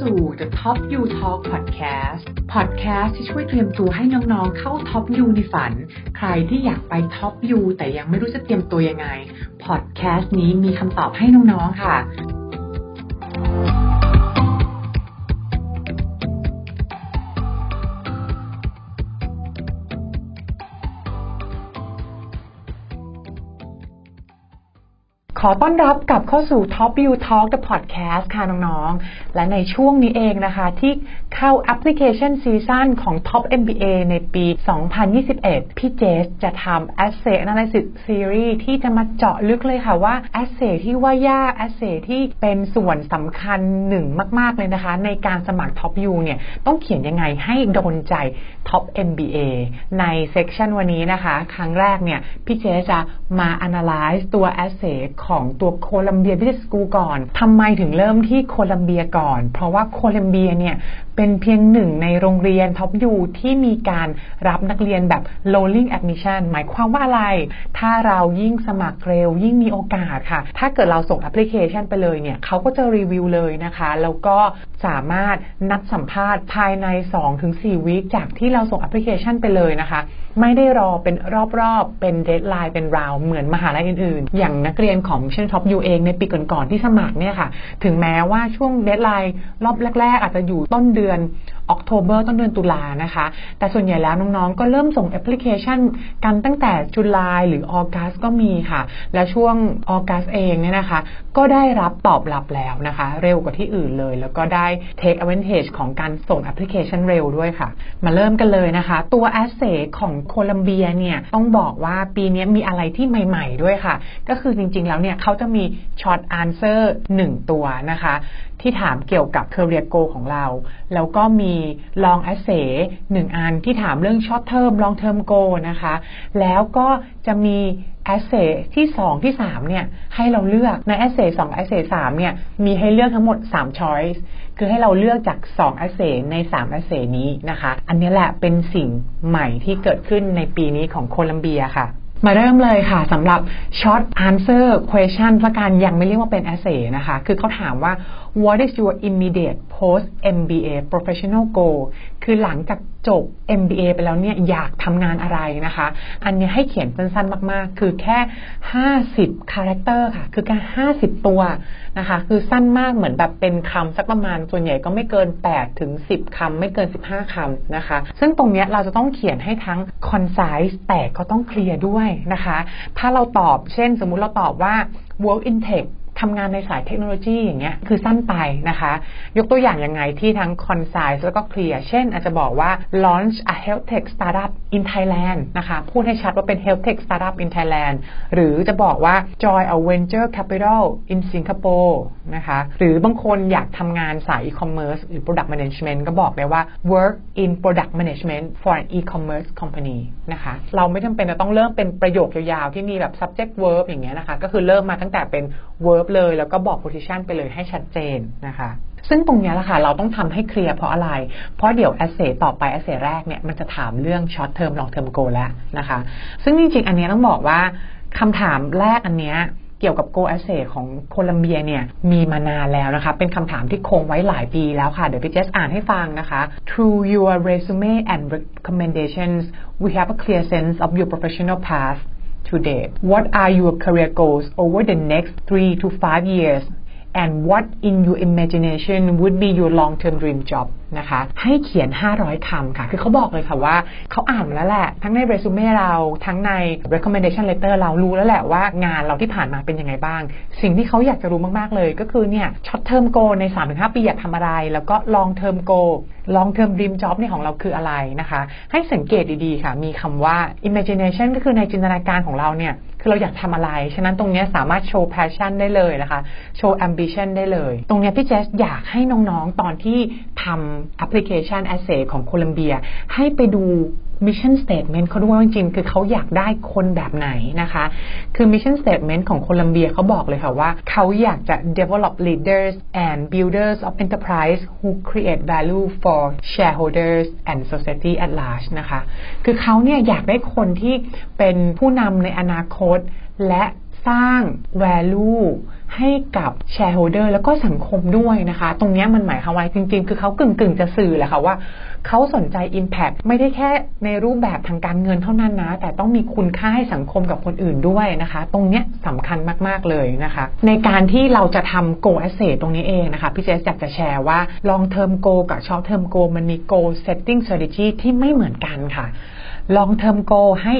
สู่ The Top You Talk Podcast Podcast ที่ช่วยเตรียมตัวให้น้องๆ เข้า Top You ในฝัน ใครที่อยากไป Top You แต่ยังไม่รู้จะเตรียมตัวยังไง Podcast นี้มีคำตอบให้น้องๆ ค่ะ ขอต้อนรับกลับเข้าสู่ TopU Talk the Podcast ค่ะน้องๆ และในช่วงนี้เองนะคะ ที่เข้า application season ของ Top MBA ในปี 2021 พี่เจสจะทำ Essay Analysis Series ที่จะมาเจาะลึกเลยค่ะว่า Essay ที่ว่ายาก Asset ที่เป็นส่วนสำคัญหนึ่งมาก ๆ เลยนะคะ ในการสมัคร Top U เนี่ยต้องเขียนยังไงให้โดนใจ Top MBA ใน session วันนี้นะคะ ครั้งแรกเนี่ยพี่เจสจะมา analyze ตัว Asset ของตัวโคลัมเบียบิสสกูก่อนทำไมถึงเริ่มที่โคลัมเบียก่อน เพราะว่าโคลัมเบียเนี่ยเป็นเพียงหนึ่งในโรงเรียน Top U ที่มีการรับนักเรียนแบบ rolling admission หมายความว่าอะไร ถ้าเรายิ่งสมัครเร็วยิ่งมีโอกาสค่ะ ถ้าเกิดเราส่งแอปพลิเคชันไปเลยเนี่ยเขาก็จะรีวิวเลยนะคะ แล้วก็สามารถนัดสัมภาษณ์ภายใน 2-4 weeks จากที่เราส่งแอปพลิเคชันไปเลยนะคะ ไม่ได้รอเป็นรอบๆ เป็น deadline เป็นราวเหมือนมหาลัยอื่นๆ อย่างนักเรียนของเช่น TopU เองในปีก่อนๆที่สมัครเนี่ยค่ะ ถึงแม้ว่าช่วง deadline รอบแรก ๆ อาจจะอยู่ต้นเดือน October ต้นเดือนตุลานะคะ แต่ส่วนใหญ่แล้วน้องๆ ก็เริ่มส่งแอปพลิเคชันกันตั้งแต่ July หรือ August ก็มีค่ะ และช่วง August เองเนี่ยนะคะ ก็ได้รับตอบรับแล้วนะคะ เร็วกว่าที่อื่นเลย แล้วก็ได้ take advantage ของการส่งแอปพลิเคชันเร็วด้วยค่ะ มาเริ่มกันเลยนะคะ ตัว a s s e ของโคลัมเบียเนี่ยต้องบอกว่าปีนี้มีอะไรที่ใหม่ ๆ ด้วยค่ะ ก็คือจริงๆแล้วเนี่ยเขาจะมี short answer 1 ตัวนะคะ ที่ถามเกี่ยวกับ career Go ของเรา แล้วก็มี long essay หนึ่งอันที่ถามเรื่อง short term long term Go นะคะ แล้วก็จะมี essay ที่ 2 ที่ 3 เนี่ย ให้เราเลือกใน essay 2 essay 3 เนี่ย มีให้เลือกทั้งหมด 3 choice คือให้เราเลือกจาก 2 essay ใน 3 essay นี้นะคะ อันนี้แหละเป็นสิ่งใหม่ที่เกิดขึ้นในปีนี้ของโคลัมเบียค่ะ มาเริ่มเลยค่ะสำหรับ short answer question ละกันยังไม่เรียกว่าเป็น essay นะคะ คือเขาถามว่า what is your immediate post MBA professional goal คือหลังจากจบ MBA ไปแล้วเนี่ยอยากทำงานอะไรนะคะ อันนี้ให้เขียนสั้นๆมาก ๆ คือแค่ 50 characters ค่ะ คือแค่50 ตัวนะคะ คือสั้นมากเหมือนแบบเป็นคำสักประมาณส่วนใหญ่ก็ไม่เกิน 8 ถึง 10 คำไม่เกิน 15 คำนะคะ ซึ่งตรงนี้เราจะต้องเขียนให้ทั้ง concise แต่ก็ต้องเคลียร์ด้วยนะคะ ถ้าเราตอบเช่นสมมุติเราตอบว่า work in tech ทำงานในสายเทคโนโลยีอย่างเงี้ยคือสั้นไปนะคะ ยกตัวอย่างยังไงที่ทั้ง concise แล้วก็ clear เช่น อาจจะบอกว่า launch a health tech startup in Thailand นะคะ พูดให้ชัดว่าเป็น health tech startup in Thailand หรือจะบอกว่า join a venture capital in Singapore นะคะ หรือบางคนอยากทำงานสาย e-commerce หรือ product management ก็บอกได้ว่า work in product management for an e-commerce company นะคะ เราไม่จำเป็นจะต้องเริ่มเป็นประโยคยาวๆ ที่มีแบบ subject verb อย่างเงี้ยนะคะ ก็คือเริ่มมาตั้งแต่เป็น verb เลย แล้วก็บอก position ไปเลยให้ชัดเจนนะคะ ซึ่งตรงนี้แหละค่ะ เราต้องทำให้เคลียร์เพราะอะไร เพราะเดี๋ยว essay ต่อไป essay แรกเนี่ยมันจะถามเรื่อง short term long term goal แล้วนะคะ ซึ่งจริงๆ อันนี้ต้องบอกว่าคำถามแรกอันเนี้ยเกี่ยวกับ Go Essay ของโคลัมเบียเนี่ยมีมานานแล้วนะคะ เป็นคำถามที่คงไว้หลายปีแล้วค่ะ เดี๋ยวพี่เจสอ่านให้ฟังนะคะ Through your resume and recommendations we have a clear sense of your professional path to date? What are your career goals over the next three to five years? And what in your imagination would be your long-term dream job? นะคะ ให้เขียน 500 คำค่ะ คือเขาบอกเลยค่ะว่าเขาอ่านมาแล้วแหละ ทั้งในเรซูเม่เรา ทั้งใน recommendation letter เรารู้แล้วแหละว่างานเราที่ผ่านมาเป็นยังไงบ้าง สิ่งที่เขาอยากจะรู้มาก ๆ เลย ก็คือเนี่ย short term goal ใน 3-5 ปีอยากทำอะไร แล้วก็ long term goal long term dream job เนี่ยของเราคืออะไรนะคะ ให้สังเกตดี ๆ ค่ะ มีคำว่า imagination ก็คือในจินตนาการของเราเนี่ย คือเราอยากทำอะไร ฉะนั้นตรงนี้สามารถโชว์ passion ได้เลยนะคะ show ambition ได้เลย ตรงนี้พี่เจสอยากให้น้องๆ ตอนที่ทำ application essay ของโคลัมเบียให้ไปดู Mission Statement เขาด้วยจริงๆคือเขาอยากได้คนแบบไหนนะคะ คือ Mission Statement ของโคลัมเบียเขาบอกเลยค่ะว่าเขาอยากจะ develop leaders and builders of enterprise who create value for shareholders and society at large นะคะ คือเขาเนี่ยอยากได้คนที่เป็นผู้นำในอนาคตและสร้าง value ให้กับแชร์โฮเดอร์แล้วก็สังคมด้วยนะคะ ตรงนี้มันหมายความว่าจริง ๆ คือเขากึ่งๆ จะสื่อแหละค่ะว่าเขาสนใจ Impact ไม่ได้แค่ในรูปแบบทางการเงินเท่านั้นนะ แต่ต้องมีคุณค่าให้สังคมกับคนอื่นด้วยนะคะ ตรงนี้สำคัญมากๆเลยนะคะ ในการที่เราจะทำ Go Asset ตรงนี้เองนะคะ พี่เจสอยากจะแชร์ว่า Long Term Go กับ Short Term Go มันมี Go Setting Strategy ที่ไม่เหมือนกันค่ะ Long Term Goal ให้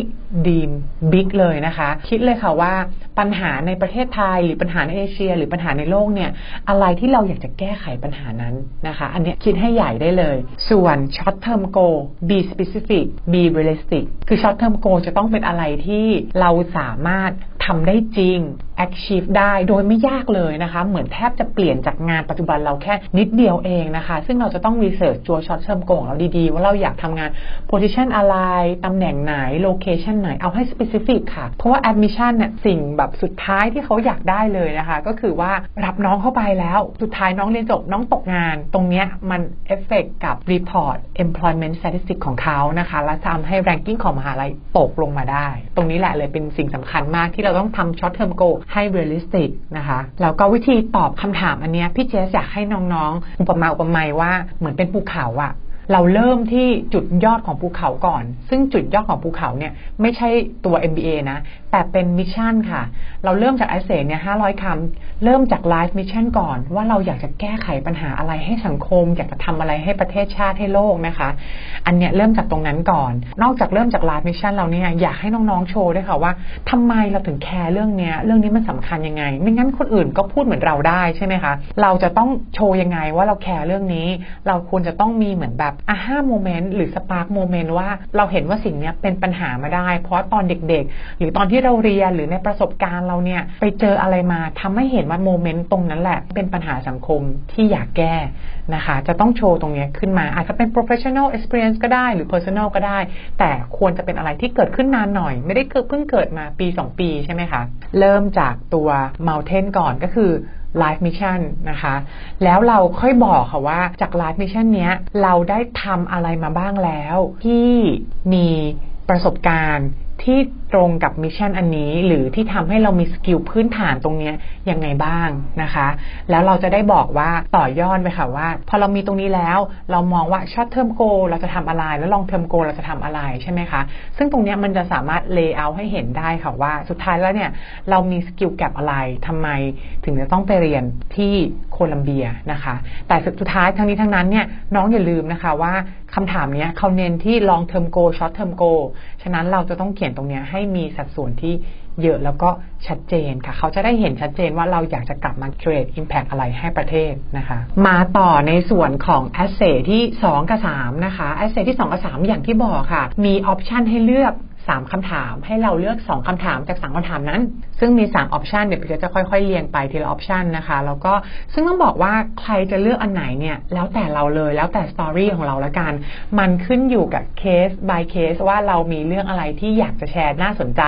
ดีมบิ๊กเลยนะคะ คิดเลยค่ะว่าปัญหาในประเทศไทย หรือปัญหาในเอเชีย หรือปัญหาในโลกเนี่ยอะไรที่เราอยากจะแก้ไขปัญหานั้นนะคะ อันนี้คิดให้ใหญ่ได้เลย ส่วน short term goal be specific be realistic คือ short term goal จะต้องเป็นอะไรที่เราสามารถทำได้จริง achieve ได้โดยไม่ยากเลยนะคะ เหมือนแทบจะเปลี่ยนจากงานปัจจุบันเราแค่นิดเดียวเองนะคะ ซึ่งเราจะต้อง research ตัว short term goal ของเราดีๆ ว่าเราอยากทำงาน position อะไรตำแหน่งไหน location ไหนเอาให้ specific ค่ะ เพราะว่า admission เนี่ยสิ่งแบบสุดท้ายที่เขาอยากได้เลยนะคะ ก็คือว่ารับน้องเข้าไปแล้วสุดท้ายน้องเรียนจบน้องตกงาน ตรงเนี้ยมันเอฟเฟกกับ report employment statistic ของเขานะคะและทำให้ ranking ของมหาลัยตกลงมาได้ ตรงนี้แหละเลยเป็นสิ่งสำคัญมากที่เราต้องทำ short term goal ให้ realistic นะคะแล้วก็วิธีตอบคำถามอันเนี้ยพี่เจสอยากให้น้องๆ อุปมาอุปไมยว่าเหมือนเป็นภูเขาอะ เราเริ่มที่จุดยอดของภูเขาก่อน ซึ่งจุดยอดของภูเขาเนี่ยไม่ใช่ตัว MBA นะแต่เป็น mission ค่ะ เราเริ่มจาก essay เนี่ย500คำ เริ่มจาก life mission ก่อน ว่าเราอยากจะแก้ไขปัญหาอะไรให้สังคม อยากจะทำอะไรให้ประเทศชาติให้โลกนะคะ อันเนี้ยเริ่มจากตรงนั้นก่อน นอกจากเริ่มจาก life mission เราเนี่ยอยากให้น้องๆโชว์ด้วยค่ะว่าทำไมเราถึง care เรื่องเนี้ยเรื่องนี้มันสำคัญยังไง ไม่งั้นคนอื่นก็พูดเหมือนเราได้ใช่ไหมคะเราจะต้องโชว์ยังไงว่าเรา care เรื่องนี้ เราควรจะต้องมีเหมือนแบบ aha moment หรือ spark moment ว่าเราเห็นว่าสิ่งเนี้ยเป็นปัญหามาได้ เพราะตอนเด็ก ๆ หรือตอนที่ที่เราเรียนหรือในประสบการณ์เราเนี่ยไปเจออะไรมาทำให้เห็นว่า moment ตรงนั้นแหละ เป็นปัญหาสังคมที่อยากแก้นะคะ จะต้องโชว์ตรงนี้ขึ้นมา อาจจะเป็น professional experience ก็ได้หรือ personal ก็ได้ แต่ควรจะเป็นอะไรที่เกิดขึ้นนานหน่อย ไม่ได้เพิ่งเกิดมาปี 2 ปีใช่ไหมคะ เริ่มจากตัว mountain ก่อนก็คือ Life Mission นะคะ แล้วเราค่อยบอกค่ะว่าจาก Life Mission เนี้ยเราได้ทำอะไรมาบ้างแล้ว ที่มีประสบการณ์ ที่ตรงกับ mission อันนี้ หรือที่ทำให้เรามี skill พื้นฐานตรงนี้ยังไงบ้างนะคะ แล้วเราจะได้บอกว่าต่อยอดไปค่ะว่า พอเรามีตรงนี้แล้ว เรามองว่า short term goal เราจะทำอะไร แล้ว long term goal เราจะทำอะไรใช่ไหมคะซึ่งตรงนี้มันจะสามารถ layer ให้เห็นได้ค่ะว่าสุดท้ายแล้วเนี่ยเรามี skill gap อะไรทำไมถึงจะต้องไปเรียนที่โคลัมเบียนะคะ แต่สุดท้ายทั้งนี้ทั้งนั้นเนี่ยน้องอย่าลืมนะคะว่าคำถามนี้เขาเน้นที่ long term goal short term goal ฉะนั้นเราจะต้องเขียนตรงนี้ให้มีสัดส่วนที่เยอะแล้วก็ชัดเจนค่ะ เขาจะได้เห็นชัดเจนว่าเราอยากจะกลับมา create impact อะไรให้ประเทศนะคะ มาต่อในส่วนของ essay ที่ 2 กับ 3 นะคะ asset ที่ 2 กับ 3 อย่างที่บอกค่ะ มี option ให้เลือก 3คำถาม ให้เราเลือก 2คำถามจาก 3คำถามนั้น ซึ่งมี 3 option เดี๋ยวพี่จะค่อยๆ เรียงไปทีละ option นะคะ แล้วก็ซึ่งต้องบอกว่าใครจะเลือกอันไหนเนี่ยแล้วแต่เราเลยแล้วแต่ story ของเราละกัน มันขึ้นอยู่กับเคส by เคสว่าเรามีเรื่องอะไรที่อยากจะแชร์น่าสนใจ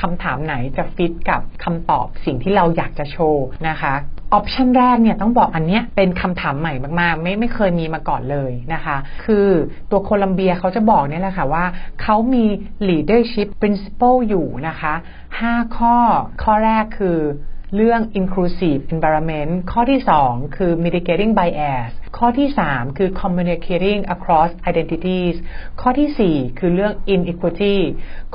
คำถามไหนจะฟิตกับคำตอบสิ่งที่เราอยากจะโชว์นะคะ option แรกเนี่ยต้องบอกอันเนี้ยเป็นคำถามใหม่มากๆ ไม่ไม่เคยมีมาก่อนเลยนะคะ คือตัวโคลัมเบียเขาจะบอกเนี่ยแหละค่ะว่าเขามี leadership principle อยู่นะคะ 5 ข้อข้อแรกคือเรื่อง inclusive environment ข้อที่ 2 คือ mitigating bias ข้อที่ 3 คือ communicating across identities ข้อที่ 4 คือเรื่อง inequity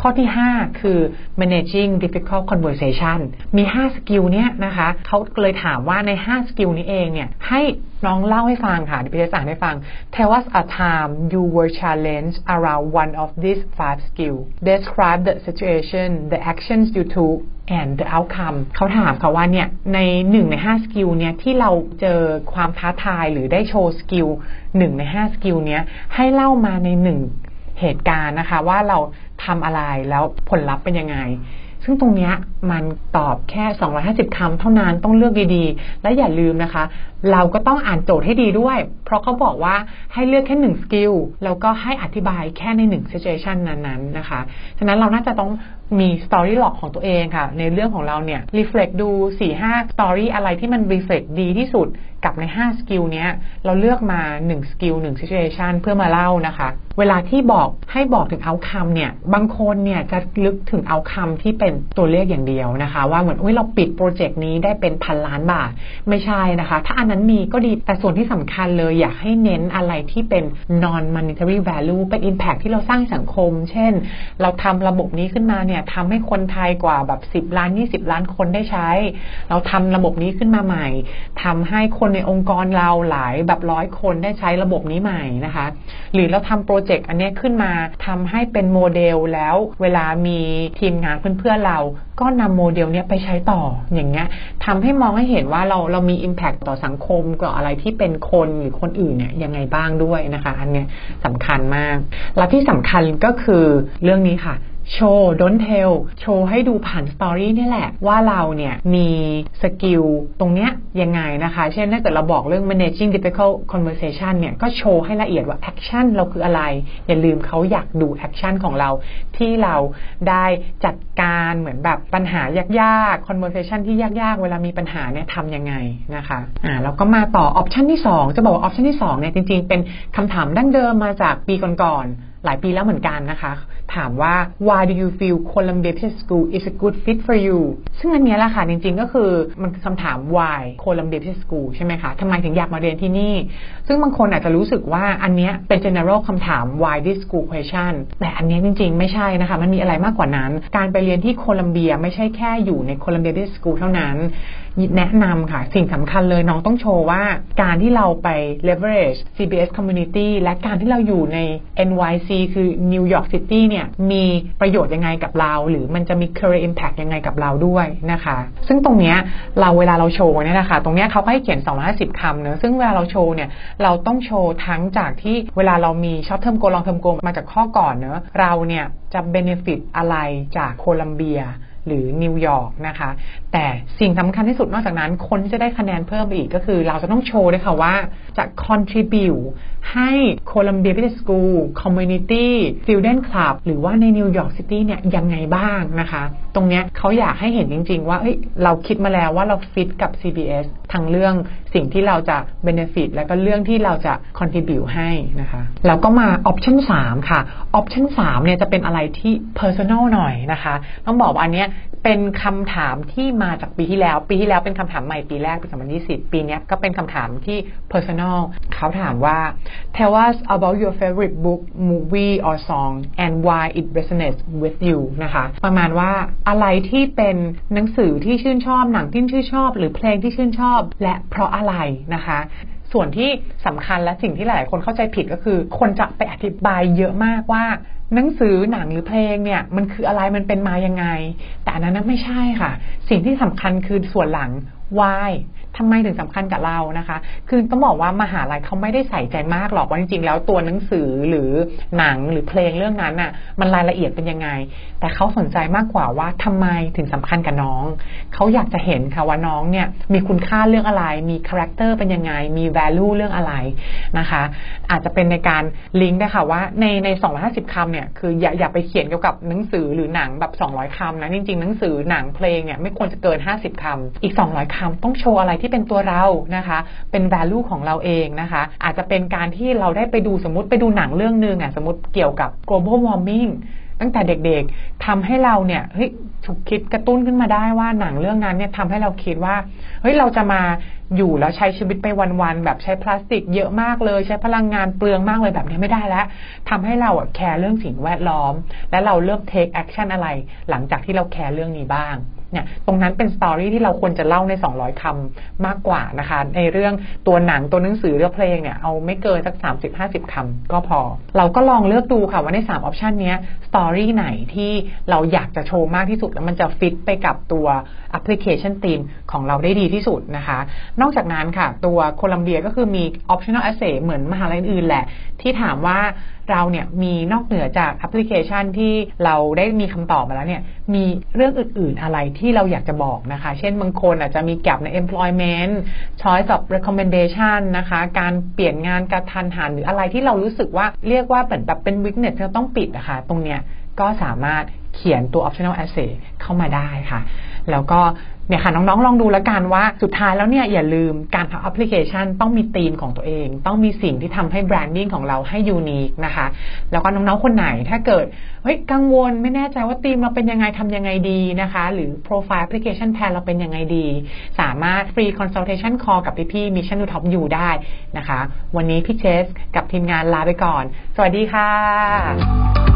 ข้อที่ 5 คือ managing difficult conversation มี 5 skill เนี้ยนะคะเขาเลยถามว่าใน 5 skill นี้เองเนี่ยให้น้องเล่าให้ฟังค่ะเดี๋ยวพี่จะอ่านให้ฟัง Tell us a time you were challenged around one of these five skills describe the situation the actions you took and the outcome เขาถามค่ะว่าเนี่ยใน1ใน5 skill เนี่ยที่เราเจอความท้าทายหรือได้ show skill 1ใน5 skill เนี้ยให้เล่ามาใน1เหตุการณ์นะคะ ว่าเราทำอะไรแล้วผลลัพธ์เป็นยังไง ซึ่งตรงนี้มันตอบแค่ 250คำเท่านั้นต้องเลือกดีๆ และอย่าลืมนะคะ เราก็ต้องอ่านโจทย์ให้ดีด้วย เพราะเขาบอกว่าให้เลือกแค่1 skill แล้วก็ให้อธิบายแค่ใน1 situation นั้นๆนะคะ ฉะนั้นเราน่าจะต้องมี story log ของตัวเองค่ะ ในเรื่องของเราเนี่ย reflect ดู4-5 story อะไรที่มัน reflect ดีที่สุด กับใน5 skill เนี้ยเราเลือกมา1สกิล1 situation เพื่อมาเล่านะคะ เวลาที่บอกให้บอกถึง outcome เนี่ยบางคนเนี่ยจะลึกถึงเอาคำที่เป็นตัวเลขอย่างเดียวนะคะ ว่าเหมือนอุ้ยเราปิดโปรเจกต์นี้ได้เป็นพันล้านบาทไม่ใช่นะคะ ถ้าอันนั้นมีก็ดีแต่ส่วนที่สำคัญเลยอยากให้เน้นอะไรที่เป็น non monetary value เป็น impact ที่เราสร้างสังคม เช่น เราทำระบบนี้ขึ้นมาเนี่ยทำให้คนไทยกว่าแบบ 10 ล้าน 20 ล้านคนได้ใช้ เราทำระบบนี้ขึ้นมาใหม่ทำให้คนในองค์กรเราหลายแบบร้อยคนได้ใช้ระบบนี้ใหม่นะคะ หรือเราทำโปรเจกต์อันนี้ขึ้นมาทำให้เป็นโมเดลแล้วเวลามีทีมงานเพื่อนๆเราก็นำโมเดลนี้ไปใช้ต่ออย่างเงี้ยทำให้มองให้เห็นว่าเราเรามี Impact ต่อสังคมกับอะไรที่เป็นคนหรือคนอื่นเนี่ยยังไงบ้างด้วยนะคะ อันเนี้ยสำคัญมาก และที่สำคัญก็คือเรื่องนี้ค่ะ show don't tell โชว์ให้ดูผ่าน story นี่แหละ ว่าเราเนี่ยมี skill ตรงเนี้ยยังไงนะคะ เช่นถ้าเกิดเราบอกเรื่อง managing difficult conversation เนี่ยก็โชว์ให้ละเอียดว่า action เราคืออะไร อย่าลืมเขาอยากดู action ของเรา ที่เราได้จัดการเหมือนแบบปัญหายากๆ conversation ที่ยากๆ เวลามีปัญหาเนี่ยทำยังไงนะคะอ่าแล้วก็มาต่อ option ที่ 2 จะบอกว่า option ที่2เนี่ยจริงๆ เป็นคำถามดั้งเดิมมาจากปีก่อนๆ หลายปีแล้วเหมือนกันนะคะ ถามว่า why do you feel Columbia Business School is a good fit for you ซึ่งอันนี้แหละค่ะ จริงๆก็คือมันคือคำถาม why Columbia Business School ใช่ไหมคะทำไมถึงอยากมาเรียนที่นี่ ซึ่งบางคนอาจจะรู้สึกว่าอันนี้เป็น general คำถาม why this school question แต่อันนี้จริงๆ ไม่ใช่นะคะ มันมีอะไรมากกว่านั้น การไปเรียนที่โคลัมเบียไม่ใช่แค่อยู่ใน Columbia Business School เท่านั้น แนะนำค่ะ สิ่งสำคัญเลยน้องต้องโชว์ว่าการที่เราไป leverage CBS community และการที่เราอยู่ใน NYC คือ New York City เนี่ยมีประโยชน์ยังไงกับเรา หรือมันจะมี career impact ยังไงกับเราด้วยนะคะ ซึ่งตรงเนี้ยเราเวลาเราโชว์เนี่ยนะคะตรงเนี้ยเขาให้เขียน 250 คำเนอะซึ่งเวลาเราโชว์เนี่ยเราต้องโชว์ทั้งจากที่เวลาเรามี short term goal long term goal มาจากข้อก่อนเนอะเราเนี่ยจะ benefit อะไรจากโคลัมเบีย หรือนิวยอร์กนะคะ แต่สิ่งสำคัญที่สุดนอกจากนั้น คนที่จะได้คะแนนเพิ่มไปอีกก็คือ เราจะต้องโชว์ด้วยค่ะว่าจะ contribute ให้ Columbia Business School Community Student Club หรือว่าในนิวยอร์กซิตี้เนี่ยยังไงบ้างนะคะ ตรงเนี้ยเขาอยากให้เห็นจริง ๆ ว่าเฮ้ยเราคิดมาแล้วว่าเราฟิตกับ CBS ทั้งเรื่อง สิ่งที่เราจะ benefit และก็เรื่องที่เราจะ contribute ให้นะคะแล้วก็มา option 3 ค่ะ option 3เนี่ยจะเป็นอะไรที่ personal หน่อยนะคะ ต้องบอกว่าอันเนี้ย เป็นคำถามที่มาจากปีที่แล้ว ปีที่แล้วเป็นคำถามใหม่ปีแรกปี 2020 ปีนี้ก็เป็นคำถามที่ personal เขาถามว่า tell us about your favorite book movie or song and why it resonates with you นะคะ ประมาณว่าอะไรที่เป็นหนังสือที่ชื่นชอบหนังที่ชื่นชอบ หรือเพลงที่ชื่นชอบ และเพราะอะไรนะคะส่วนที่สำคัญและสิ่งที่หลายคนเข้าใจผิดก็คือ คนจะไปอธิบายเยอะมากว่า หนังสือหนังหรือเพลงเนี่ย มันคืออะไรมันเป็นมายังไง แต่อันนั้นไม่ใช่ค่ะ สิ่งที่สำคัญคือส่วนหลัง why ทำไมถึงสำคัญกับเรานะคะ คือต้องบอกว่ามหาลัยเขาไม่ได้ใส่ใจมากหรอกว่าจริงๆ แล้วตัวหนังสือหรือหนังหรือเพลงเรื่องนั้นน่ะ มันรายละเอียดเป็นยังไง แต่เขาสนใจมากกว่าว่าทำไมถึงสำคัญกับน้อง เขาอยากจะเห็นค่ะว่าน้องเนี่ยมีคุณค่าเรื่องอะไร มีคาแรคเตอร์เป็นยังไง มี value เรื่องอะไรนะคะ อาจจะเป็นในการลิงก์ได้ค่ะว่าในใน 250 คำเนี่ย คืออย่าอย่าไปเขียนเกี่ยวกับหนังสือหรือหนังแบบ 200คำนะ จริงๆ หนังสือหนังเพลงเนี่ยไม่ควรจะเกิน 50คำอีก 200คำต้องโชว์อะไรที่เป็นตัวเรานะคะ เป็น value ของเราเองนะคะ อาจจะเป็นการที่เราได้ไปดูสมมติไปดูหนังเรื่องหนึ่งอะสมมติเกี่ยวกับ global warming ตั้งแต่เด็กๆทำให้เราเนี่ยเฮ้ยฉุกคิดกระตุ้นขึ้นมาได้ว่าหนังเรื่องนั้นเนี่ยทำให้เราคิดว่าเฮ้ยเราจะมาอยู่แล้วใช้ชีวิตไปวันๆแบบใช้พลาสติกเยอะมากเลย ใช้พลังงานเปลืองมากเลยแบบนี้ไม่ได้แล้วทำให้เราอะแคร์เรื่องสิ่งแวดล้อม และเราเริ่ม take action อะไร หลังจากที่เราแคร์เรื่องนี้บ้าง เนี่ยตรงนั้นเป็น story ที่เราควรจะเล่าใน 200คำมากกว่านะคะ ในเรื่องตัวหนังตัวหนังสือเรื่องเพลงเนี่ยเอาไม่เกินสัก 30-50คำก็พอ เราก็ลองเลือกดูค่ะว่าใน 3 option นี้ story ไหนที่เราอยากจะโชว์มากที่สุด แล้วมันจะฟิตไปกับตัว application theme ของเราได้ดีที่สุดนะคะ นอกจากนั้นค่ะ ตัวโคลัมเบียก็คือมี optional essay เหมือนมหาลัยอื่นแหละ ที่ถามว่า เราเนี่ยมีนอกเหนือจากแอปพลิเคชันที่เราได้มีคำตอบมาแล้วเนี่ยมีเรื่องอื่นๆอะไรที่เราอยากจะบอกนะคะ เช่นบางคนอาจจะมี gap ใน employment choice of recommendation นะคะ การเปลี่ยนงานกระทันหันหรืออะไรที่เรารู้สึกว่าเรียกว่าเหมือนแบบเป็น weakness ที่เราต้องปิดนะคะ ตรงเนี้ย ก็สามารถเขียนตัว optional essay เข้ามาได้ค่ะ แล้วก็เนี่ยค่ะ น้องๆ ลองดูแล้วกันว่าสุดท้ายแล้วเนี่ยอย่าลืมการทำแอปพลิเคชันต้องมีธีมของตัวเอง ต้องมีสิ่งที่ทำให้ branding ของเราให้ unique นะคะ แล้วก็น้องๆ คนไหนถ้าเกิดเฮ้ยกังวลไม่แน่ใจว่าธีมเราเป็นยังไงทำยังไงดีนะคะ หรือโปรไฟล์ application plan เราเป็นยังไงดี สามารถ free consultation call กับพี่ๆ Mission To Top U ได้นะคะ วันนี้พี่เจสกับทีมงานลาไปก่อน สวัสดีค่ะ